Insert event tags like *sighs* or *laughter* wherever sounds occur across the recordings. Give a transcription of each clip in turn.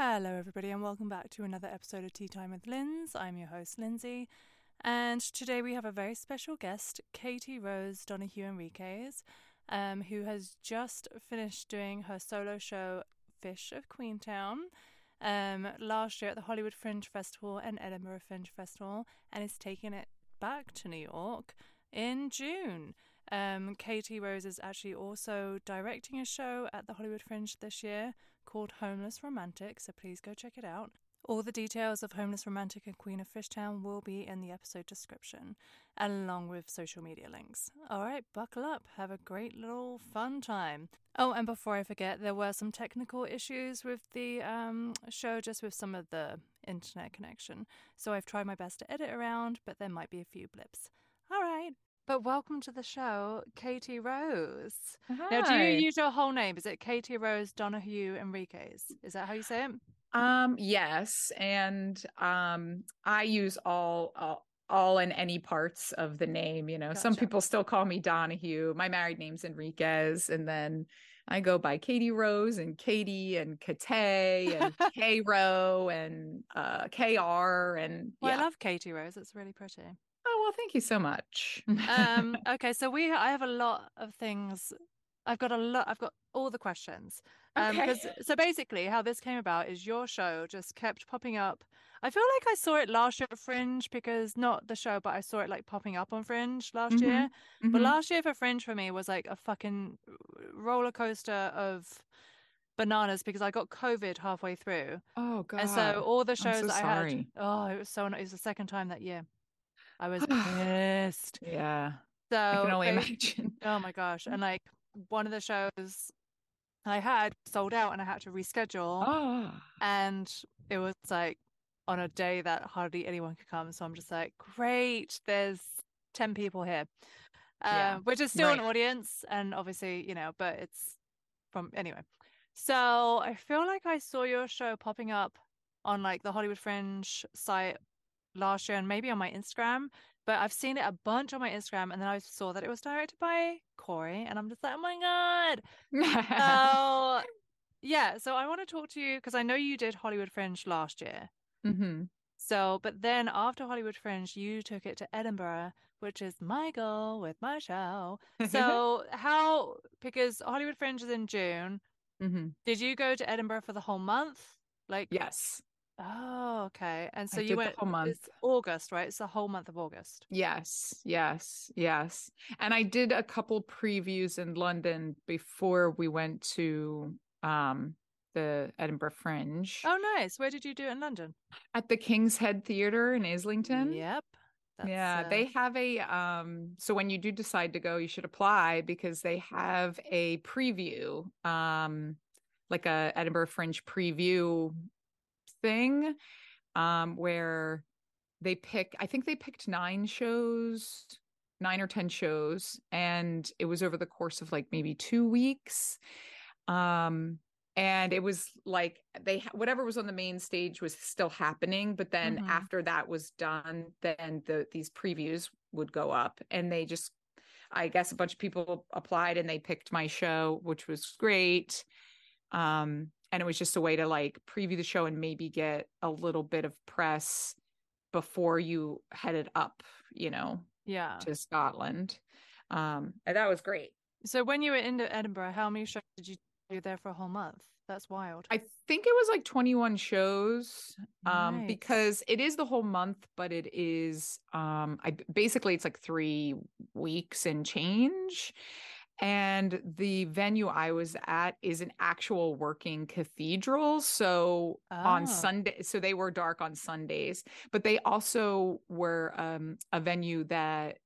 Hello, everybody, and welcome back to another episode of Tea Time with Lindz. I'm your host, Lindsay, and today we have a very special guest, Katie Rose Donohue Enriquez, um, who has just finished doing her solo show, Fish of Queenstown, um, last year at the Hollywood Fringe Festival and Edinburgh Fringe Festival, and is taking it back to New York in June. Um, Katierose is actually also directing a show at the Hollywood Fringe this year called Homeless Romantic, so please go check it out. All the details of Homeless Romantic and Queen of Fishtown will be in the episode description, along with social media links. All right, buckle up. Have a great little fun time. Oh, and before I forget, there were some technical issues with the um, show, just with some of the internet connection. So I've tried my best to edit around, but there might be a few blips. All right, but welcome to the show, Katierose. Hi. Now, do you use your whole name? Is it Katie Rose Donohue Enriquez? Is that how you say it? Um, yes, and um, I use all, all all and any parts of the name. You know, some people still call me Donohue. My married name's Enriquez, and then I go by Katierose and Katie and Kate and *laughs* K-Ro and uh, KR and Well, yeah. I love Katierose. It's really pretty. Oh well, thank you so much. Um, *laughs* okay, so we I have a lot of things. I've got a lot. I've got all the questions. Um, Okay. so basically, how this came about is your show just kept popping up. I feel like I saw it last year at Fringe because not the show, but I saw it like popping up on Fringe last Mhm, year. But mhm. last year for Fringe for me was like a fucking roller coaster of bananas because I got COVID halfway through. oh God, And so all the shows so that I had, oh, it was so, it was the second time that year. I was *sighs* pissed. Yeah, So I can only ba- imagine. Oh my gosh. And like one of the shows I had sold out and I had to reschedule. Oh, And it was like on a day that hardly anyone could come. So I'm just like, great, there's 10 people here. Yeah, Uh, which is still an audience. And obviously, you know, but it's from anyway. So I feel like I saw your show popping up on like the Hollywood Fringe site last year and maybe on my Instagram, but I've seen it a bunch on my Instagram and then I saw that it was directed by Corey and I'm just like, oh my God. So *laughs* yeah, so I want to talk to you because I know you did Hollywood Fringe last year. hmm So, but then after Hollywood Fringe, you took it to Edinburgh, which is my goal with my show. So *laughs* how, because Hollywood Fringe is in June, hmm did you go to Edinburgh for the whole month? Like, Yes. Oh, okay. And so I you went, whole month. it's August, right? It's the whole month of August. Yes, yes, yes. And I did a couple previews in London before we went to um the Edinburgh Fringe Oh, nice. Where did you do it in London? at the King's Head Theatre in Islington. Yep. Yeah, uh, they have a um so when you do decide to go, you should apply because they have a preview, um like a Edinburgh Fringe preview thing um where they pick I think they picked 9 shows, 9 or 10 shows and it was over the course of like maybe 2 weeks. Um and it was like they whatever was on the main stage was still happening but then Mhm. after that was done then the these previews would go up and they just i guess a bunch of people applied and they picked my show which was great um and it was just a way to like preview the show and maybe get a little bit of press before you headed up you know yeah. to scotland um and that was great So when you were in Edinburgh, how many shows did you do there for a whole month? That's wild. I think it was like 21 shows um Nice. because it is the whole month but it is um I basically it's like 3 weeks and change and the venue I was at is an actual working cathedral so on Oh. Sunday so they were dark on Sundays but they also were um a venue that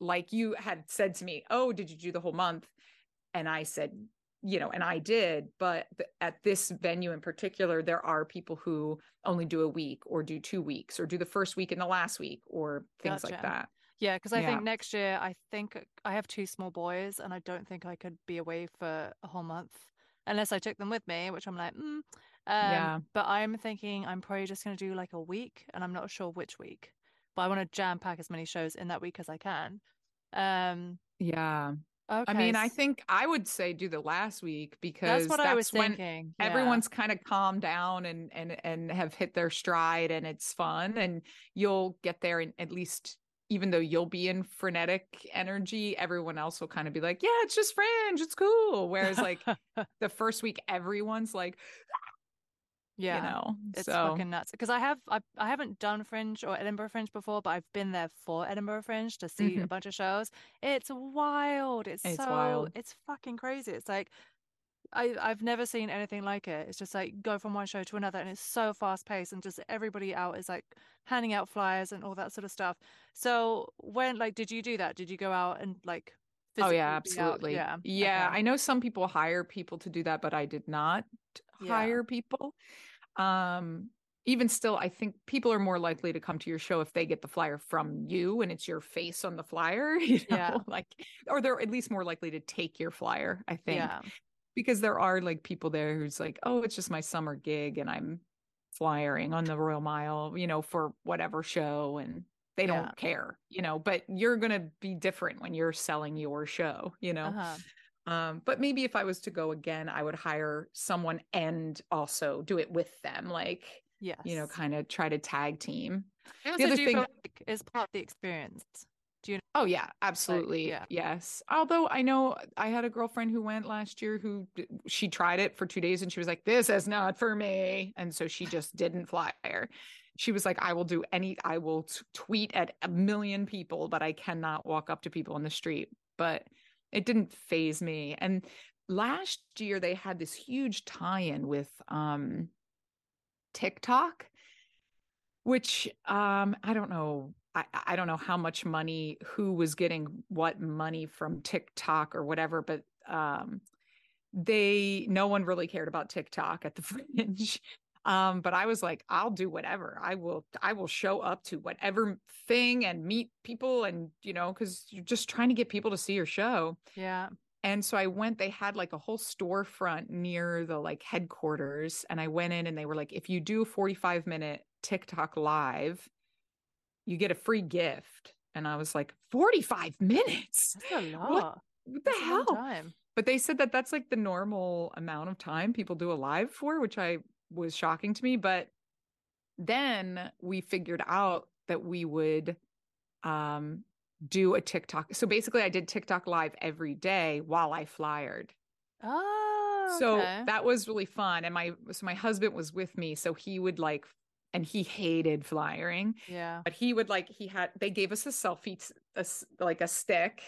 like you had said to me oh did you do the whole month and I said you know, and I did, but th- at this venue in particular, there are people who only do a week or do two weeks or do the first week and the last week or things like that. Yeah, because I Yeah. think next year, I think I have two small boys, and I don't think I could be away for a whole month unless I took them with me, which I'm like, mm. Um, Yeah. But I'm thinking I'm probably just going to do like a week, and I'm not sure which week. But I want to jam pack as many shows in that week as I can. Um, Yeah. Okay. I mean, I think I would say do the last week because that's what I was when thinking. Yeah. everyone's kind of calmed down and and and have hit their stride and it's fun and you'll get there and at least even though you'll be in frenetic energy, everyone else will kind of be like, "Yeah, it's just fringe, it's cool." Whereas like *laughs* the first week, everyone's like, yeah, you know, it's so fucking nuts. Because I have I I haven't done Fringe or Edinburgh Fringe before, but I've been there for Edinburgh Fringe to see a Mhm. bunch of shows. It's wild. It's, It's so wild. it's fucking crazy. It's like I I've never seen anything like it. It's just like go from one show to another, and it's so fast paced, and just everybody out is like handing out flyers and all that sort of stuff. So when like, did you do that? Did you go out and like Oh yeah, absolutely. Yeah. Yeah, Okay. I know some people hire people to do that, but I did not Yeah. hire people. Um even still, I think people are more likely to come to your show if they get the flyer from you and it's your face on the flyer, *laughs* you know, Yeah. like or they're at least more likely to take your flyer, I think. Yeah. Because there are like people there who's like, "Oh, it's just my summer gig and I'm flyering on the Royal Mile, you know, for whatever show and they don't care, you know, but you're going to be different when you're selling your show, you know. Uh-huh. Um, but maybe if I was to go again, I would hire someone and also do it with them, like, Yes. you know, kind of try to tag team. I the other do thing like it's part of the experience. Do you know? Oh yeah, absolutely. yeah. Yes. Although I know I had a girlfriend who went last year who she tried it for 2 days and she was like this is not for me and so she just didn't fly her. She was like I will do any I will t- tweet at a million people but I cannot walk up to people in the street. But it didn't phase me. And last year they had this huge tie-in with um TikTok which um I don't know I I don't know how much money who was getting what money from TikTok or whatever but um they no one really cared about TikTok at the *laughs* fringe um but I was like I'll do whatever I will I will show up to whatever thing and meet people and you know cuz you're just trying to get people to see your show Yeah. and so I went, they had like a whole storefront near the like headquarters. And I went in and they were like, if you do a 45 minute TikTok live, you get a free gift. And I was like, 45 minutes? That's a lot. What, what the That's hell? time. But they said that that's like the normal amount of time people do a live for, which I was shocking to me. But then we figured out that we would um do a TikTok. So basically I did TikTok live every day while I flyered. Oh, So okay. that was really fun. And my so my husband was with me. So he would like and he hated flyering yeah. but he would like he had they gave us a selfie s- a s- like a stick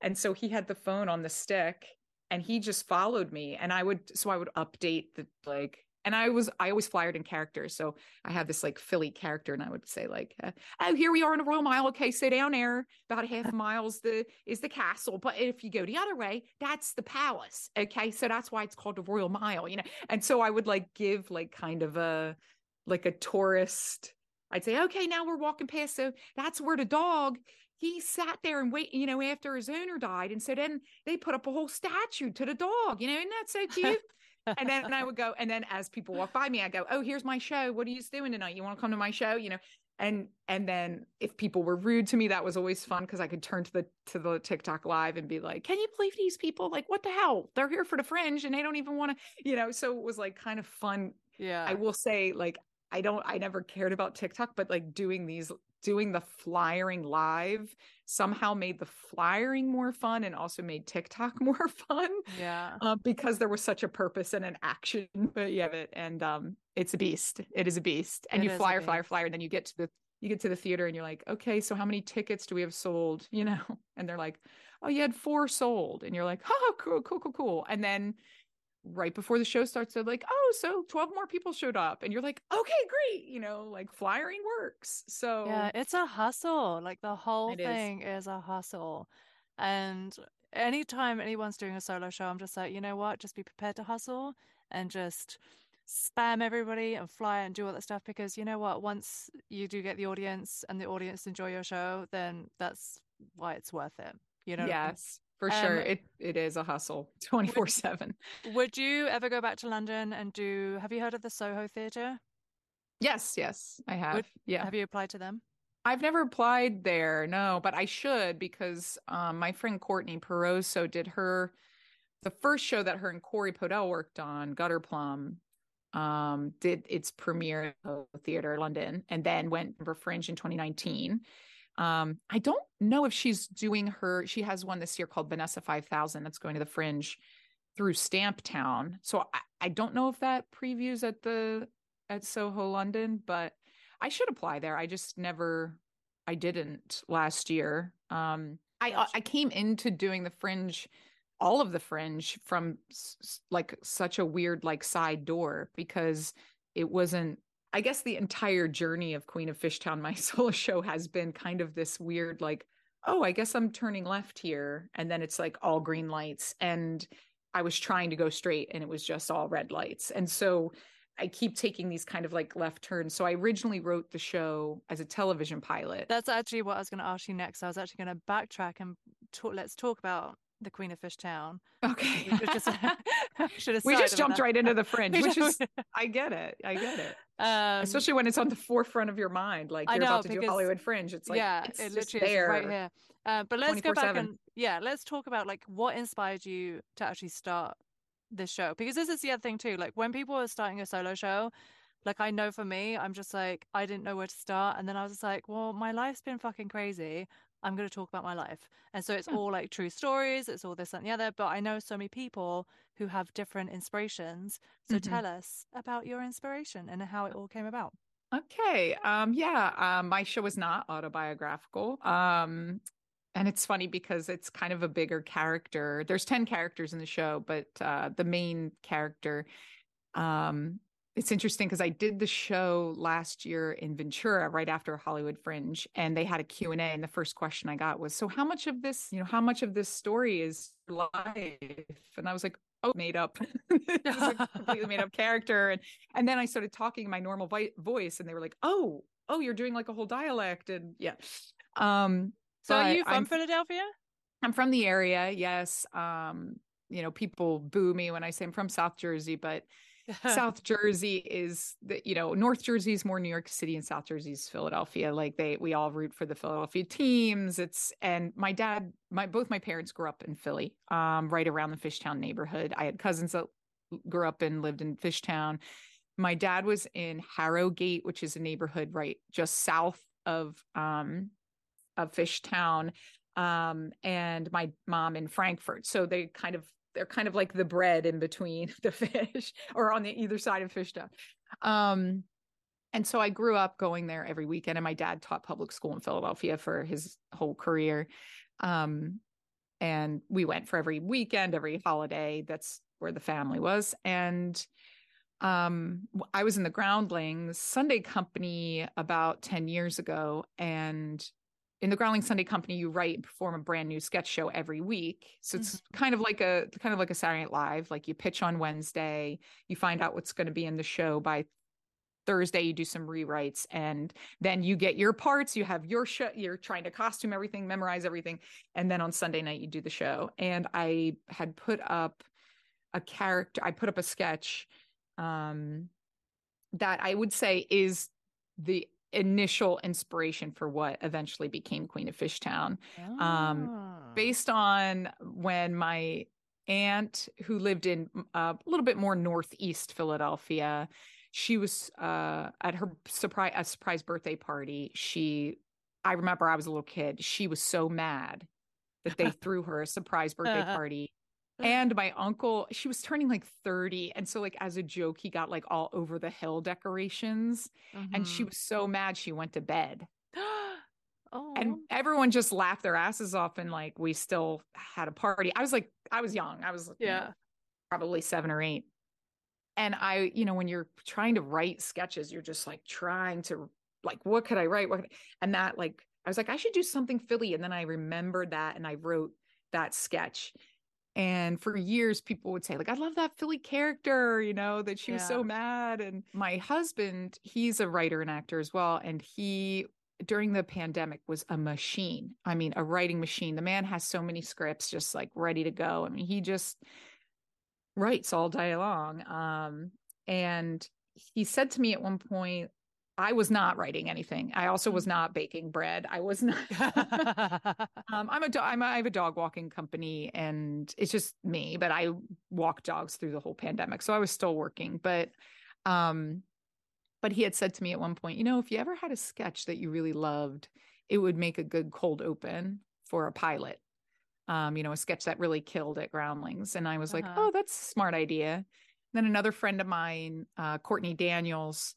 and so he had the phone on the stick and he just followed me and i would so i would update the like and i was i always flyered in characters so i had this like philly character and i would say like uh, oh here we are in a royal mile. Okay stay down there about a half a *laughs* mile's the is the castle but if you go the other way that's the palace. Okay so that's why it's called the royal mile you know? And so i would like give like kind of a like a tourist I'd say, okay, now we're walking past. So that's where the dog, he sat there and wait, you know, after his owner died. And so then they put up a whole statue to the dog, you know, isn't that so cute? and then and I would go, and then as people walk by me, I go, oh, here's my show. What are you doing tonight? You want to come to my show? You know, and and then if people were rude to me, that was always fun because I could turn to the to the TikTok live and be like, can you believe these people? Like, what the hell? They're here for the fringe and they don't even want to, you know. So it was like kind of fun yeah. I will say, like, I don't, I never cared about TikTok, but like doing these, doing the flyering live somehow made the flyering more fun and also made TikTok *laughs* more fun yeah. uh, because there was such a purpose and an action. But yeah, it, and um, it's a beast. It is a beast. And It you flyer, flyer, flyer, and then you get to the, you get to the theater and you're like, okay, so how many tickets do we have sold? *laughs* You know, and they're like, oh, you had four sold, and you're like, oh, cool, cool, cool, cool, and then right before the show starts they're like oh so 12 more people showed up and you're like okay great you know like flyering works so Yeah, it's a hustle. Like the whole thing is a hustle. And anytime anyone's doing a solo show, I'm just like, you know what? Just be prepared to hustle and just spam everybody and fly and do all that stuff because you know what? Once you do get the audience and the audience enjoy your show, then that's why it's worth it. You know what I mean? yes for sure Um, it it is a hustle *laughs* 24 7 Would you ever go back to London and do, have you heard of the Soho Theatre? yes yes i have Would- yeah Have you applied to them? I've never applied there, no, but I should because um, my friend Courtney Pauroso did her the first show that her and Corey Podell worked on, Gutter Plum, um, did its premiere at Theatre London and then went for Fringe in 2019. Um, I don't know if she's doing her, she has one this year called Vanessa 5000 that's going to the Fringe through Stamptown. So I, I don't know if that previews at the at Soho London, but I should apply there. I just never I didn't last year. Um I I came into doing the Fringe all of the Fringe from s- like such a weird like side door because it wasn't I guess the entire journey of Queen of Fishtown *laughs* my solo show has been kind of this weird like oh, I guess I'm turning left here and then it's like all green lights and I was trying to go straight and it was just all red lights. And so I keep taking these kind of like left turns. So I originally wrote the show as a television pilot. That's actually what I was going to ask you next. I was actually going to backtrack and talk, let's talk about the Queen of Fishtown. Okay. just, *laughs* *laughs* we just jumped right into the fringe, which is I get it. I get it. Um, Especially when it's on the forefront of your mind, like you're know, about to because, do Hollywood Fringe. It's like yeah, it's it literally there. is right here. Uh, but let's go back and yeah, let's talk about like what inspired you to actually start this show because this is the other thing too. Like when people are starting a solo show, like I know for me, I'm just like I didn't know where to start, and then I was just like, well, my life's been fucking crazy. I'm going to talk about my life, and so it's yeah. all like true stories. It's all this and the other. But I know so many people who have different inspirations. So mm-hmm. tell us about your inspiration and how it all came about. Okay. Um, yeah. Um, my show is not autobiographical. Um, and it's funny because it's kind of a bigger character. There's 10 characters in the show, but uh, the main character, um, it's interesting because I did the show last year in Ventura right after Hollywood Fringe and they had a Q&A and the first question I got was so how much of this you know how much of this story is life and I was like oh made up *laughs* this is a completely made up character and and then I started talking in my normal vi- voice and they were like oh oh you're doing like a whole dialect and yeah um so are you from I'm, Philadelphia? I'm from the area, yes. Um, you know, people boo me when I say I'm from South Jersey, but *laughs* South Jersey is the, you know, North Jersey is more New York City and South Jersey is Philadelphia. Like they we all root for the Philadelphia teams. It's and my dad, my both my parents grew up in Philly, um, right around the Fishtown neighborhood. I had cousins that grew up and lived in Fishtown. My dad was in Harrowgate, which is a neighborhood right just south of um of Fishtown, um, and my mom in Frankford. So they kind of they're kind of like the bread in between *laughs* the fish or on the either side of Fishtown. Um, and so I grew up going there every weekend, and my dad taught public school in Philadelphia for his whole career. Um, and we went for every weekend, every holiday. That's where the family was. And um, I was in the Groundlings Sunday Company about 10 years ago, and in the Groundling Sunday Company, you write and perform a brand new sketch show every week. So it's mm-hmm. kind of like a kind of like a Saturday Night Live. Like you pitch on Wednesday, you find out what's going to be in the show by Thursday. You do some rewrites, and then you get your parts. You have your show. You're trying to costume everything, memorize everything, and then on Sunday night you do the show. And I had put up a character. I put up a sketch um, that I would say is the initial inspiration for what eventually became Queen of Fishtown. Oh. Um, ah. based on when my aunt, who lived in uh, a little bit more northeast Philadelphia, she was uh, at her surprise a surprise birthday party. She, I remember I was a little kid. She was so mad that they *laughs* threw her a surprise birthday party and my uncle she was turning like 30 and so like as a joke he got like all over the hill decorations mm-hmm. and she mm-hmm. was so mad she went to bed. Oh. *gasps* and everyone just laughed their asses off and like we still had a party. I was like i was young. I was yeah know, probably seven or eight. And i you know when you're trying to write sketches you're just like trying to like what could i write? What and that like i was like i should do something philly. And then i remembered that and i wrote that sketch and for years, people would say, like, I love that Philly character, you know, that she yeah. was so mad. And my husband, he's a writer and actor as well. And he, during the pandemic, was a machine. I mean, a writing machine. The man has so many scripts just like ready to go. I mean, he just writes all day long. Um, and he said to me at one point, I was not writing anything. I also was not baking bread. I was not. *laughs* um, I'm a do- I'm a, I have a dog walking company, and it's just me. But I walked dogs through the whole pandemic, so I was still working. But, um, but he had said to me at one point, you know, if you ever had a sketch that you really loved, it would make a good cold open for a pilot. Um, you know, a sketch that really killed at Groundlings, and I was like, Uh-huh. oh, that's a smart idea. Then another friend of mine, uh, Courtney Daniels,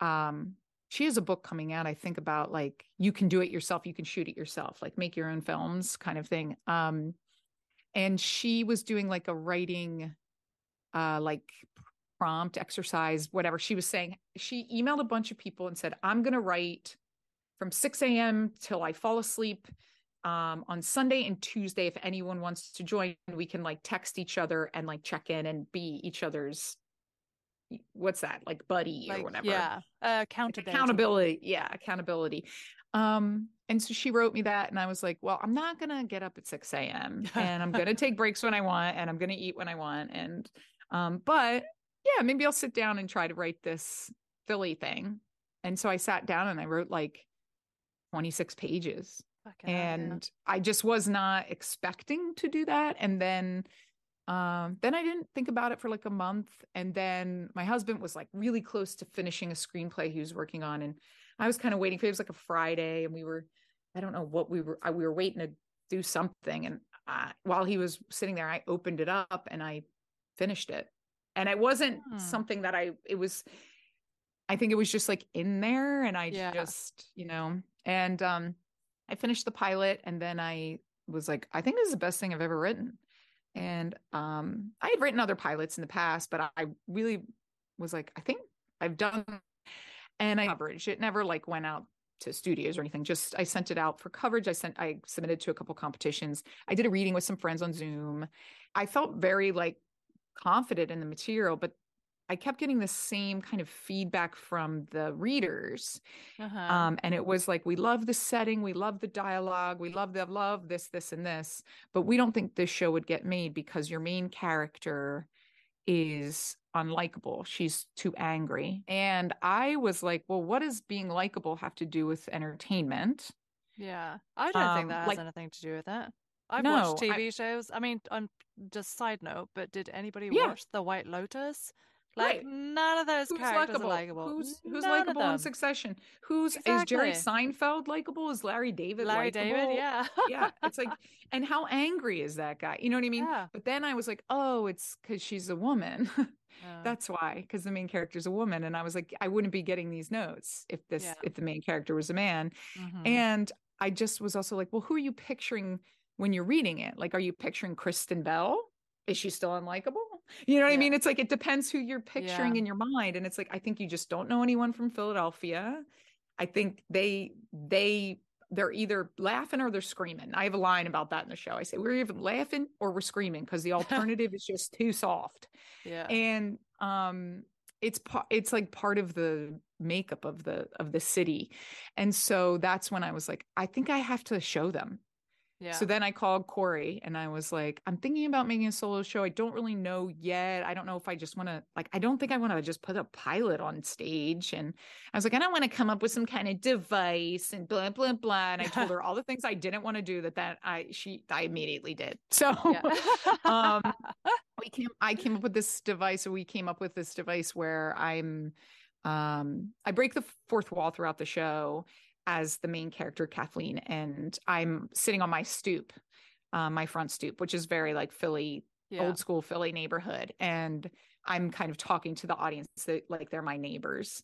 um, she has a book coming out, I think, about like you can do it yourself, you can shoot it yourself, like make your own films kind of thing. Um, and she was doing like a writing uh like prompt exercise, whatever. She was saying she emailed a bunch of people and said, I'm gonna write from 6 a.m. till I fall asleep um on Sunday and Tuesday. If anyone wants to join, we can like text each other and like check in and be each other's what's that like buddy or whatever yeah, uh, accountability. accountability yeah accountability um and so she wrote me that and i was like well i'm not gonna get up at 6 a.m *laughs* and i'm gonna take breaks when i want and i'm gonna eat when i want and um but yeah maybe i'll sit down and try to write this philly thing and so i sat down and i wrote like 26 pages Fucking hell, yeah. and i just was not expecting to do that and then um then i didn't think about it for like a month and then my husband was like really close to finishing a screenplay he was working on and i was kind of waiting for it was like a friday and we were i don't know what we were I, we were waiting to do something and I, while he was sitting there i opened it up and i finished it and it wasn't Hmm. something that i it was i think it was just like in there and i Yeah. just you know and um i finished the pilot and then i was like i think this is the best thing i've ever written and um i had written other pilots in the past but i really was like i think i've done and i coverage it never like went out to studios or anything just i sent it out for coverage i sent i submitted to a couple competitions. I did a reading with some friends on zoom. I felt very like confident in the material but i kept getting the same kind of feedback from the readers Uh-huh. um, and it was like we love the setting we love the dialogue we love the love this this and this but we don't think this show would get made because your main character is unlikable she's too angry and i was like well what does being likable have to do with entertainment yeah, I don't think um, that has like- anything to do with it. I've No, watched I- TV shows. I mean, on just side note, but did anybody Yeah. watch The White Lotus? Like Right. none of those who's characters likable are likable. who's who's None likable in succession who's is jerry seinfeld likable is larry david Larry David, likable? yeah. yeah it's like *laughs* and how angry is that guy you know what i mean Yeah. but then i was like oh it's because she's a woman *laughs* That's why, because the main character is a woman, and I was like, I wouldn't be getting these notes if this Yeah. if the main character was a man. mhm. And I just was also like, well, who are you picturing when you're reading it? Like, are you picturing Kristen Bell? Is she still unlikable? You know what I mean? It's like it depends who you're picturing Yeah. in your mind, and it's like I think you just don't know anyone from Philadelphia. I think they they they're either laughing or they're screaming. I have a line about that in the show. I say we're either laughing or we're screaming because the *laughs* alternative is just too soft yeah. and um it's it's like part of the makeup of the of the city and so that's when i was like i think i have to show them yeah. so then i called corey and i was like i'm thinking about making a solo show. I don't really know yet. I don't know if i just want to like i don't think i want to just put a pilot on stage. And i was like i don't want to come up with some kind of device and blah blah blah. And i told *laughs* her all the things i didn't want to do that that i she i immediately did. *laughs* So yeah. um *laughs* we came i came up with this device we came up with this device where i'm um i break the fourth wall throughout the show as the main character kathleen and i'm sitting on my stoop uh, my front stoop which is very like philly yeah. old school philly neighborhood and i'm kind of talking to the audience that, like they're my neighbors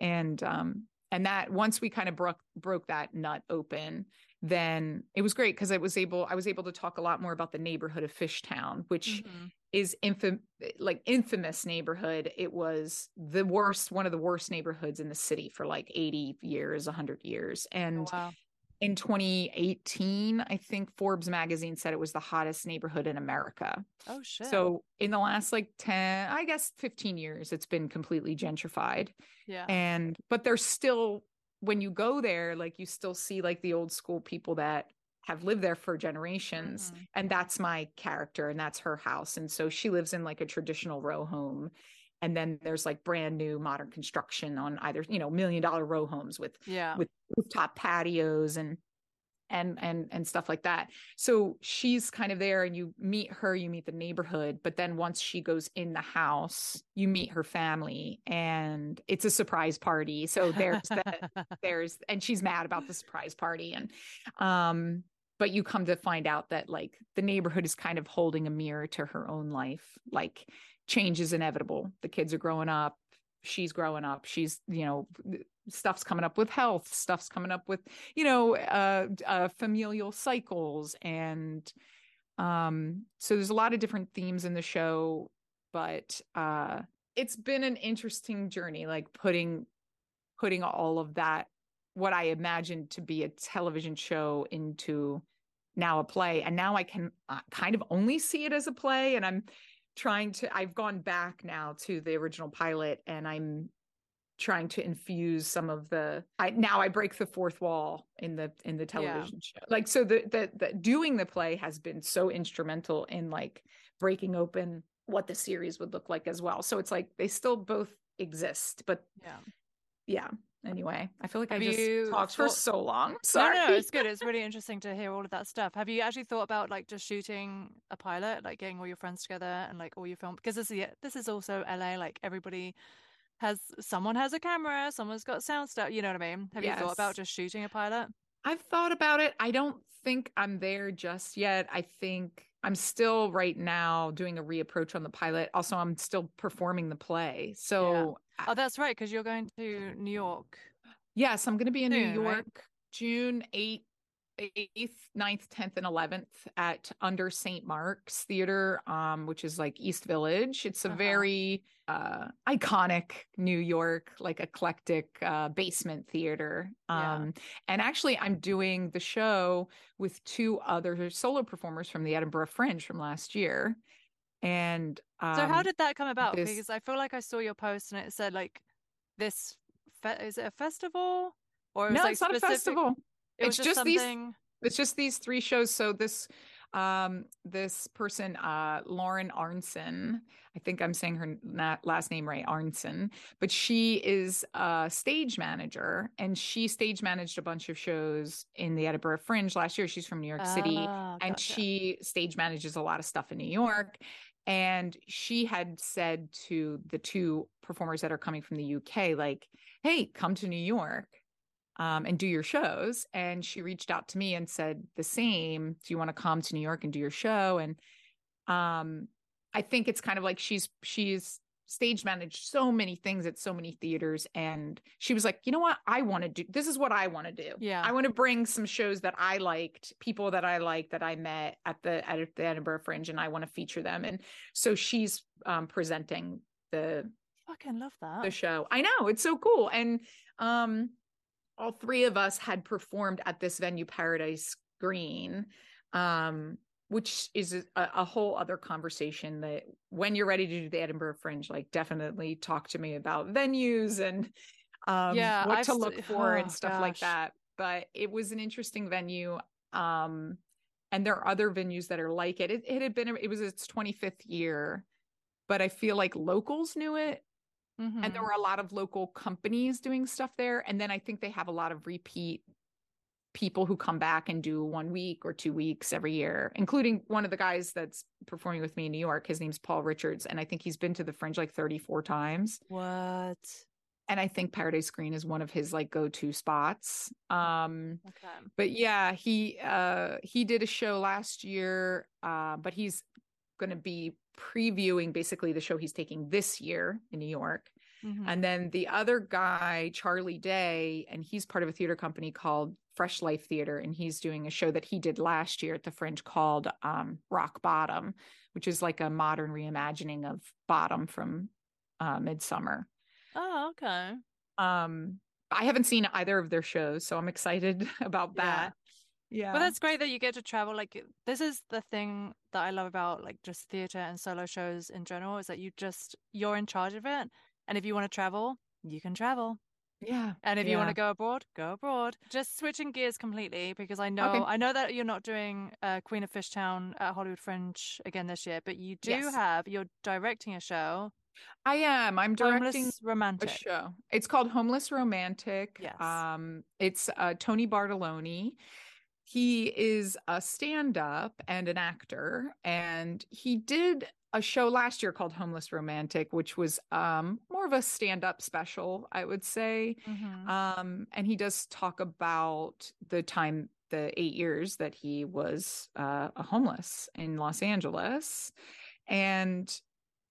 and um and that once we kind of broke broke that nut open then it was great because i was able i was able to talk a lot more about the neighborhood of fishtown which Mhm. is infam- like infamous neighborhood it was the worst one of the worst neighborhoods in the city for like 80 years 100 years Oh, and wow. in 2018 i think forbes magazine said it was the hottest neighborhood in america Oh shit. so in the last like 10 i guess 15 years it's been completely gentrified yeah. and but there's still when you go there like you still see like the old school people that have lived there for generations Mhm. and that's my character and that's her house and so she lives in like a traditional row home and then there's like brand new modern construction on either you know million dollar row homes with yeah with rooftop patios and and and and stuff like that. So she's kind of there and you meet her you meet the neighborhood but then once she goes in the house you meet her family and it's a surprise party. So there's that *laughs* there's and she's mad about the surprise party and um but you come to find out that like the neighborhood is kind of holding a mirror to her own life. Like change is inevitable. The kids are growing up. She's growing up. She's you know stuff's coming up with health stuff's coming up with you know uh, uh, familial cycles and um so there's a lot of different themes in the show but uh it's been an interesting journey like putting putting all of that what i imagined to be a television show into now a play. And now i can uh, kind of only see it as a play and i'm trying to i've gone back now to the original pilot and i'm trying to infuse some of the I now I break the fourth wall in the in the television yeah. show. Like so the, the the doing the play has been so instrumental in like breaking open what the series would look like as well. So it's like they still both exist, but yeah. Yeah. Anyway, I feel like Have I just talked for so long. Sorry. *laughs* No, no, it's good. It's really interesting to hear all of that stuff. Have you actually thought about like just shooting a pilot, like getting all your friends together and like all your film? Because this is this is also LA. Like everybody has someone has a camera, someone's got sound stuff. You know what I mean? Have yes. you thought about just shooting a pilot? I've thought about it. I don't think I'm there just yet. I think I'm still right now doing a reapproach on the pilot. Also, I'm still performing the play. So, yeah. oh, that's right, because you're going to New York. Yes, I'm going to be in Soon, New York right? June 8th 8th, 9th, 10th, and 11th at Under St. Mark's Theater, um, which is like East Village. It's a uh-huh. very uh, iconic New York, like eclectic uh, basement theater. Um, yeah. And actually, I'm doing the show with two other solo performers from the Edinburgh Fringe from last year. And um, so, how did that come about? This... Because I feel like I saw your post and it said like this. Fe- is it a festival? Or it no, like it's specific... not a festival it it's just, just something... these it's just these three shows. So this um this person uh lauren arnson i think i'm saying her last name right arnson but she is a stage manager and she stage managed a bunch of shows in the edinburgh fringe last year. She's from new york city ah, and she stage manages a lot of stuff in new york and she had said to the two performers that are coming from the uk like hey come to new york um, and do your shows. And she reached out to me and said the same. Do you want to come to New York and do your show? And um, I think it's kind of like she's she's stage managed so many things at so many theaters and she was like you know what i want to do this is what i want to do yeah i want to bring some shows that i liked people that i liked that i met at the at the edinburgh fringe and i want to feature them and so she's um presenting the fucking love that the show i know it's so cool and um all three of us had performed at this venue, Paradise Green, um, which is a, a, whole other conversation that when you're ready to do the Edinburgh Fringe, like definitely talk to me about venues and um, yeah, what I've to look st- *sighs* for oh, and stuff gosh. like that. But it was an interesting venue. Um, and there are other venues that are like it. It, it had been, it was its 25th year, but I feel like locals knew it Mm-hmm. And there mm-hmm. were a lot of local companies doing stuff there. And then I think they have a lot of repeat people who come back and do one week or two weeks every year, including one of the guys that's performing with me in New York. His name's Paul Richards. And I think he's been to the Fringe like 34 times. What? And I think Paradise Green is one of his like go-to spots. Um okay. but yeah, he uh he did a show last year, uh, but he's gonna be previewing basically the show he's taking this year in New York. Mm-hmm. And then the other guy, Charlie Day, and he's part of a theater company called Fresh Life Theater, and he's doing a show that he did last year at the Fringe called um, Rock Bottom, which is like a modern reimagining of Bottom from uh, Midsummer. Oh, okay. Um, I haven't seen either of their shows, so I'm excited *laughs* about that yeah but that's great that you get to travel like this is the thing that i love about like just theater and solo shows in general is that you just you're in charge of it and if you want to travel you can travel yeah and if yeah. you want to go abroad go abroad just switching gears completely because i know okay. i know that you're not doing uh, queen of fishtown at hollywood fringe again this year but you do yes. have you're directing a show I am. I'm directing Homeless a show. It's called Homeless Romantic. Yes. Um, it's uh, Tony Bartoloni. He is a stand-up and an actor, and he did a show last year called Homeless Romantic, which was um more of a stand-up special, I would say. Mhm. Um, and he does talk about the time, the eight years that he was uh, a homeless in Los Angeles, and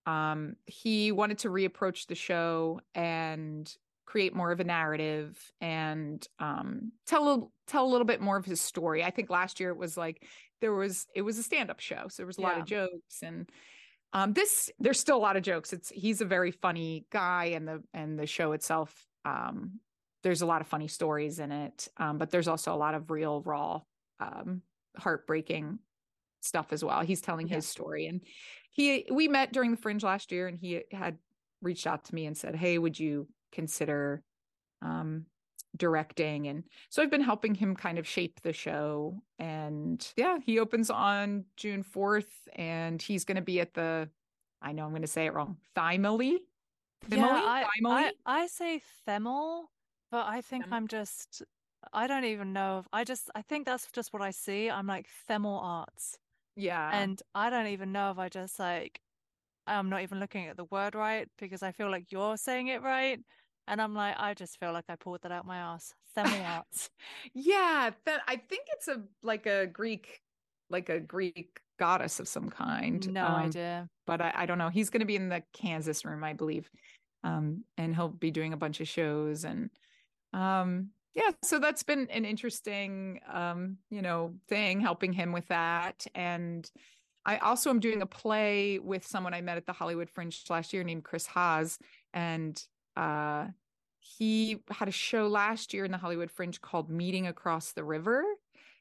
um, he wanted to reapproach the show and create more of a narrative and um, tell a, tell a little bit more of his story. I think last year it was like there was it was a stand up show, so there was a lot of jokes and um, this there's still a lot of jokes. It's he's a very funny guy, and the and the show itself um, there's a lot of funny stories in it, um, but there's also a lot of real raw um, heartbreaking stuff as well. He's telling Yeah. his story and he we met during the fringe last year and he had reached out to me and said, "Hey, would you consider um directing?" And so I've been helping him kind of shape the show and yeah, he opens on June 4th and he's going to be at the I know I'm going to say it wrong. Thymely? Yeah, Thymely? I? I I say Themel, but I think Themel. I'm just I don't even know if I just I think that's just what I see. I'm like Themel Arts. yeah. And I don't even know if I just like I'm not even looking at the word right because I feel like you're saying it right. And I'm like, I just feel like I pulled that out my ass. Arts. *laughs* yeah, that I think it's a like a Greek like a Greek goddess of some kind. No Um, idea. but I, I don't know. He's going to be in the Kansas room, I believe, um, and he'll be doing a bunch of shows and um, yeah. So that's been an interesting, um, you know, thing helping him with that. And I also am doing a play with someone I met at the Hollywood Fringe last year named Chris Haas, and uh, he had a show last year in the Hollywood Fringe called Meeting Across the River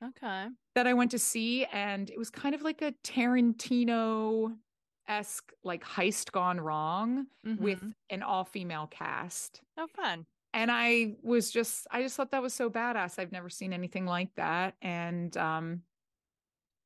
Okay. that I went to see, and it was kind of like a Tarantino esque like heist gone wrong with Mhm. an all female cast. Oh, fun. And I was just I just thought that was so badass. I've never seen anything like that. And um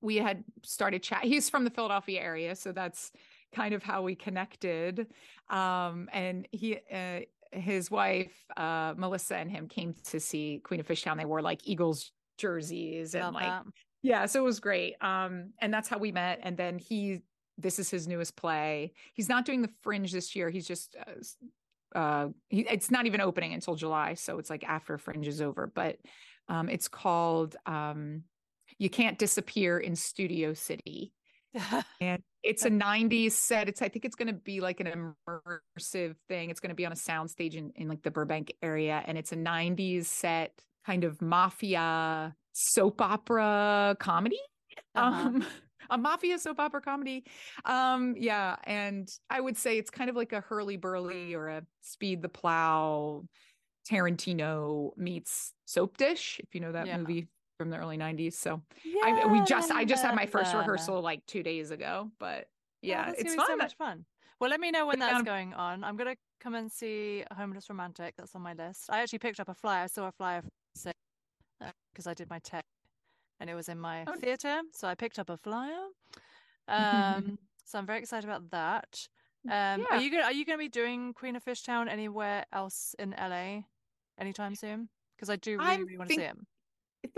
we had started chat. *laughs* He's from the Philadelphia area, so that's kind of how we connected. Um and he uh his wife uh Melissa and him came to see Queen of Fishtown. They wore like Eagles jerseys and Love like that. yeah, so it was great. Um, and that's how we met. And then he, this is his newest play. He's not doing the Fringe this year. He's just, uh, uh, he, it's not even opening until July, so it's like after Fringe is over. But um, it's called um, "You Can't Disappear in Studio City," *laughs* and it's a '90s set. It's, I think, it's going to be like an immersive thing. It's going to be on a soundstage in in like the Burbank area, and it's a '90s set, kind of mafia soap opera comedy Uh-huh. um *laughs* a mafia soap opera comedy um yeah and i would say it's kind of like a hurly burly or a speed the plow tarantino meets soap dish if you know that Yeah. movie from the early 90s so I, we just i just had my first Yeah. rehearsal like two days ago but Oh, yeah it's gonna be fun so much fun. Well, let me know when that's going on. I'm gonna come and see Homeless Romantic. That's on my list. I actually picked up a flyer. I saw a flyer because I did my tech, and it was in my Oh. theater. So I picked up a flyer. *laughs* Um, so I'm very excited about that. Um, Yeah. are you gonna are you gonna be doing Queen of Fishtown anywhere else in LA anytime soon? Because I do really really want to see him.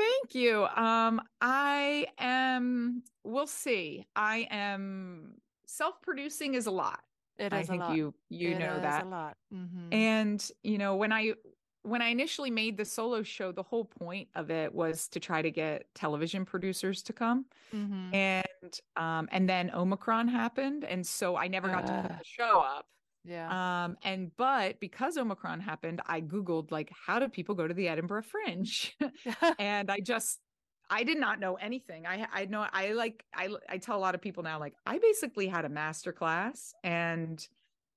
Thank you. Um, I am. We'll see. I am self-producing is a lot. It I is think you you It know is that. a lot. hmm And you know when I when I initially made the solo show, the whole point of it was to try to get television producers to come. hmm And um, and then Omicron happened, and so I never got to put the show up. Yeah. Um, and but because Omicron happened, I Googled like how do people go to the Edinburgh Fringe? *laughs* *laughs* and I just I did not know anything. I I know I like I I tell a lot of people now like I basically had a master class and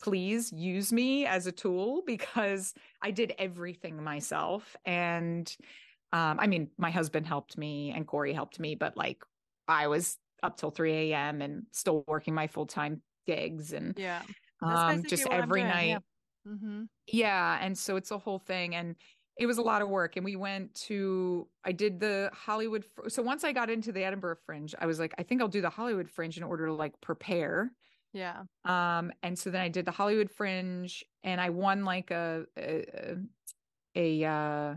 please use me as a tool because I did everything myself and um I mean my husband helped me and Corey helped me but like I was up till 3 a.m. and still working my full-time gigs and Yeah. Um just every night yeah. Mm-hmm. yeah and so it's a whole thing and it was a lot of work and we went to i did the hollywood Fr- so once i got into the edinburgh fringe i was like i think i'll do the hollywood fringe in order to like prepare Yeah. Um, and so then I did the Hollywood Fringe, and I won like a a, a uh,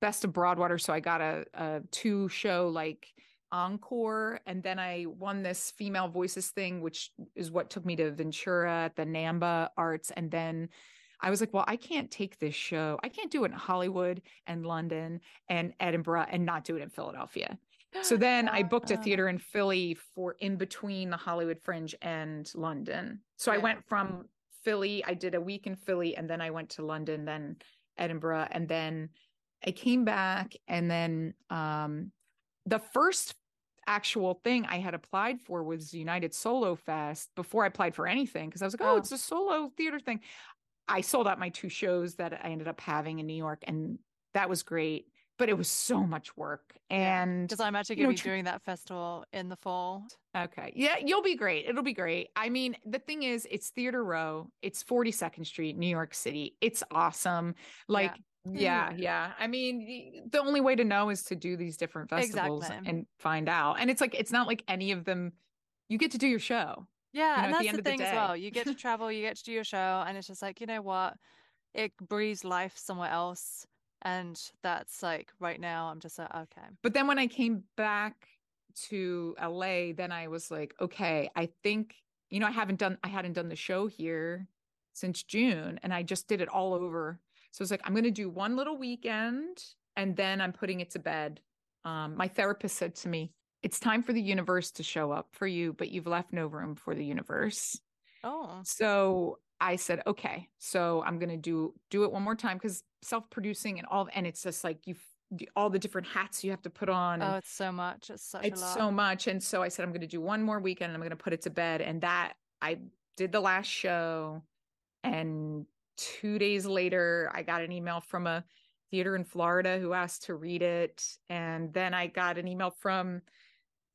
best of Broadwater. So I got a, a two show like encore, and then I won this female voices thing, which is what took me to Ventura at the NAMBA Arts, and then. I was like, well, I can't take this show. I can't do it in Hollywood and London and Edinburgh and not do it in Philadelphia. So *gasps* then I booked a theater in Philly for in between the Hollywood Fringe and London. So I went from Philly, I did a week in Philly, and then I went to London, then Edinburgh, and then I came back. And then um, the first actual thing I had applied for was United Solo Fest before I applied for anything because I was like, oh, Oh. it's a solo theater thing. I sold out my two shows that I ended up having in New York, and that was great. But it was so much work. And Because I'm actually going to be tr- doing that festival in the fall. Okay. Yeah, you'll be great. It'll be great. I mean, the thing is, it's Theater Row. It's 42nd Street, New York City. It's awesome. Like, yeah, yeah. Mm. Yeah. I mean, the only way to know is to do these different festivals Exactly. and find out. And it's like, it's not like any of them, you get to do your show. Yeah, know, and at the that's the the thing as well. You get to travel, you get to do your show, and it's just like, you know what? It breathes life somewhere else. And that's like right now, I'm just like, okay. But then when I came back to LA, then I was like, okay, I think, you know, I haven't done, I hadn't done the show here since June and I just did it all over. So it's like, I'm going to do one little weekend and then I'm putting it to bed. Um, my therapist said to me, it's time for the universe to show up for you, but you've left no room for the universe. Oh, So I said, okay, so I'm gonna do do it one more time because self-producing and all, and it's just like you all the different hats you have to put on. and oh, it's so much. It's such it's a lot. so much, and so I said I'm gonna do one more weekend and I'm gonna put it to bed. And that I did the last show, and two days later I got an email from a theater in Florida who asked to read it, and then I got an email from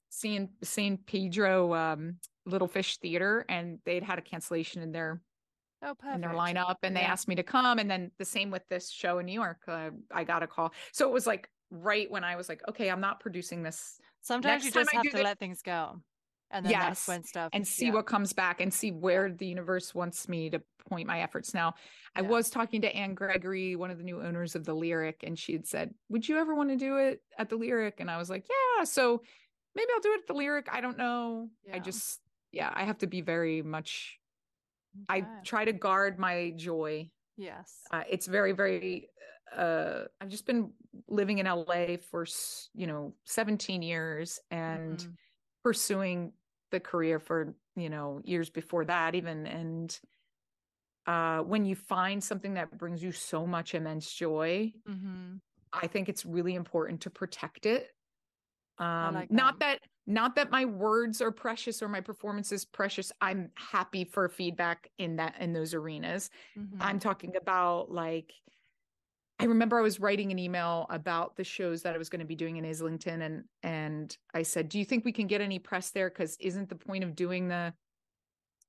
San San Pedro um, Little Fish Theater, and they'd had a cancellation in their Oh, perfect. in their lineup, and they Yeah. asked me to come. And then the same with this show in New York, uh, I got a call. So it was like right when I was like, okay, I'm not producing this, Sometimes next you just have to the- let things go. And then that's Yes, when stuff and see yeah. what comes back, and see where the universe wants me to point my efforts. Now, I was talking to Anne Gregory, one of the new owners of the Lyric, and she had said, "Would you ever want to do it at the Lyric?" And I was like, "Yeah." So maybe I'll do it at the Lyric. I don't know. I just, yeah, I have to be very much. I try to guard my joy Yes. uh, it's very very uh i've just been living in la for you know 17 years and Mhm. Pursuing the career for you know years before that even and uh when you find something that brings you so much immense joy Mhm. i think it's really important to protect it um like not that. that not that my words are precious or my performance is precious i'm happy for feedback in that in those arenas Mhm. I'm talking about like I remember I was writing an email about the shows that I was going to be doing in Islington and and I said, "Do you think we can get any press there cuz isn't the point of doing the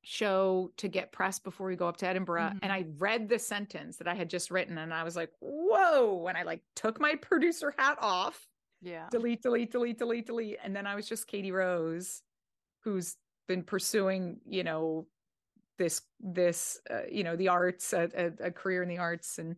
show to get press before we go up to Edinburgh?" Mhm. And I read the sentence that I had just written and I was like, "Whoa." And I like took my *laughs* producer hat off, Yeah. delete delete delete delete delete and then I was just Katierose who's been pursuing, you know, this this uh, you know the arts a, a, a career in the arts and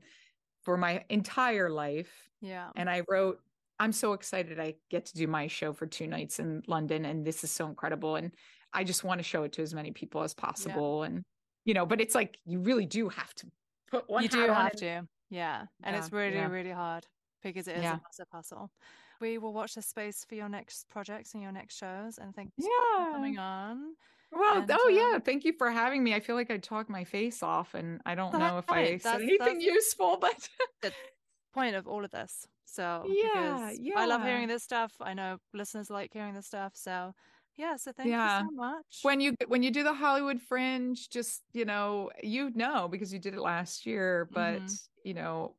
for my entire life Yeah. and i wrote i'm so excited i get to do my show for two nights in london and this is so incredible and i just want to show it to as many people as possible and you know but it's like you really do have to put one you do have to. Yeah. And it's really, yeah. really hard because it is Yeah. a massive hustle. We will watch the space for your next projects and your next shows. And thank you for yeah coming on. Well And, oh yeah um, thank you for having me i feel like i talk my face off and i don't know if i fine. said anything that's- useful but the Point of all of this. So Yeah, because I love hearing this stuff. I know listeners like hearing this stuff. So yeah, so thank Yeah. you so much. when you when you do the Hollywood Fringe, just you know, you know because you did it last year, but Mhm. you know,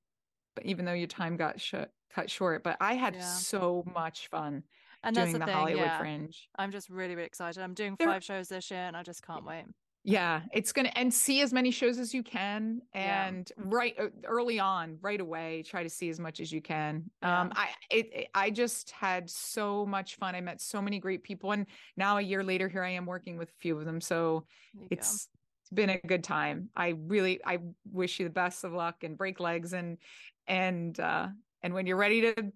but even though your time got shut cut short, but I had Yeah. so much fun and that's doing the the, thing, Hollywood yeah. Fringe. I'm just really, really excited. I'm doing five shows this year and I just can't wait. Yeah, it's gonna and see as many shows as you can, Yeah. and right uh, early on, right away, try to see as much as you can. Yeah. Um, I it, I just had so much fun. I met so many great people, and now a year later, here I am working with a few of them. So you go. it's it's been a good time. I really I wish you the best of luck and break legs and and uh and when you're ready to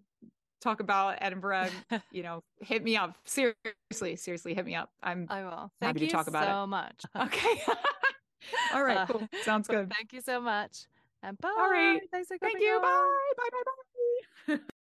talk about Edinburgh, *laughs* you know, hit me up. Seriously, seriously, hit me up. I'm I will. Thank to you talk about it. so much. *laughs* okay. All right, Uh, cool. Sounds good. Thank you so much. And bye. right. Thanks for Thank you. on. Bye. Bye. Bye. Bye. *laughs*